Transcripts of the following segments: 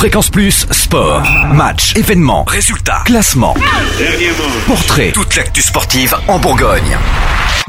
Fréquence Plus, sport, match, événements, résultats, classement, portrait, toute l'actu sportive en Bourgogne.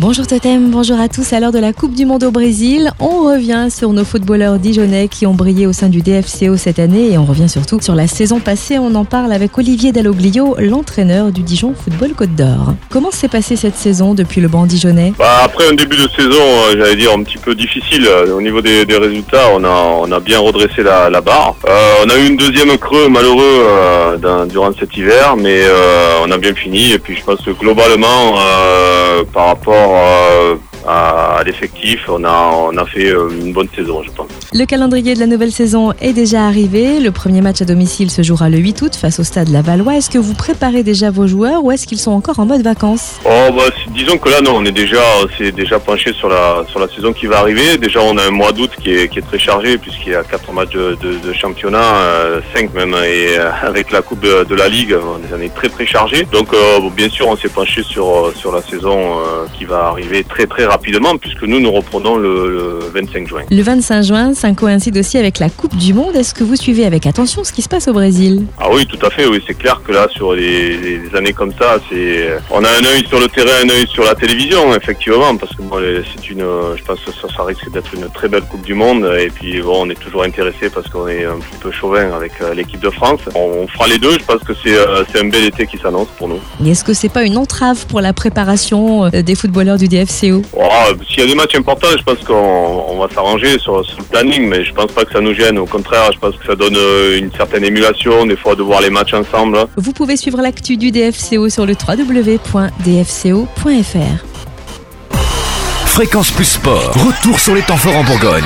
Bonjour Totem, bonjour à tous. À l'heure de la Coupe du Monde au Brésil, on revient sur nos footballeurs dijonnais qui ont brillé au sein du DFCO cette année et on revient surtout sur la saison passée. On en parle avec Olivier Dalloglio, l'entraîneur du Dijon Football Côte d'Or. Comment s'est passée cette saison depuis le banc dijonnais? Bah, après un début de saison, euh, j'allais dire un petit peu difficile euh, au niveau des, résultats, on a, on a bien redressé la, barre. Euh, on a eu une deuxième creux malheureux durant cet hiver, mais on a bien fini. Et puis je pense que globalement, par rapport euh, à, à l'effectif, on a, on a fait euh, une bonne saison, je pense. Le calendrier de la nouvelle saison est déjà arrivé. Le premier match à domicile se jouera le 8 août face au stade Lavallois. Est-ce que vous préparez déjà vos joueurs ou est-ce qu'ils sont encore en mode vacances? Oh bah, disons que là non, on est déjà c'est déjà penché sur la sur la saison qui va arriver. Déjà on a un mois d'août qui est, qui est très chargé puisqu'il y a quatre matchs de, de- de championnat, euh, cinq même et euh, avec la coupe de, de la ligue, on est très très chargé. Donc euh, bien sûr on s'est penché sur euh, sur la saison euh, qui va arriver très très rapidement puisque nous nous reprenons le, le 25 juin. Le 25 juin, ça coïncide aussi avec la Coupe du Monde. Est-ce que vous suivez avec attention ce qui se passe au Brésil? Ah oui, tout à fait. Oui, c'est clair que là, sur les, les années comme ça, c'est on a un œil sur le terrain, un œil sur la télévision, effectivement, parce que moi, les- c'est une, je pense que ça, ça risque d'être une très belle Coupe du Monde. Et puis, bon, on est toujours intéressé parce qu'on est un petit peu chauvin avec euh, l'équipe de France. On, on fera les deux. Je pense que c'est euh, c'est un bel été qui s'annonce pour nous. Et est-ce que c'est pas une entrave pour la préparation euh, des footballeurs du DFCO Oh, S'il y a des matchs importants, je pense qu'on on va s'arranger sur, sur le mais je pense pas que ça nous gêne. Au contraire, je pense que ça donne euh, une certaine émulation, des fois, de voir les matchs ensemble. Vous pouvez suivre l'actu du DFCO sur le www.dfco.fr. Fréquence Plus Sport, retour sur les temps forts en Bourgogne.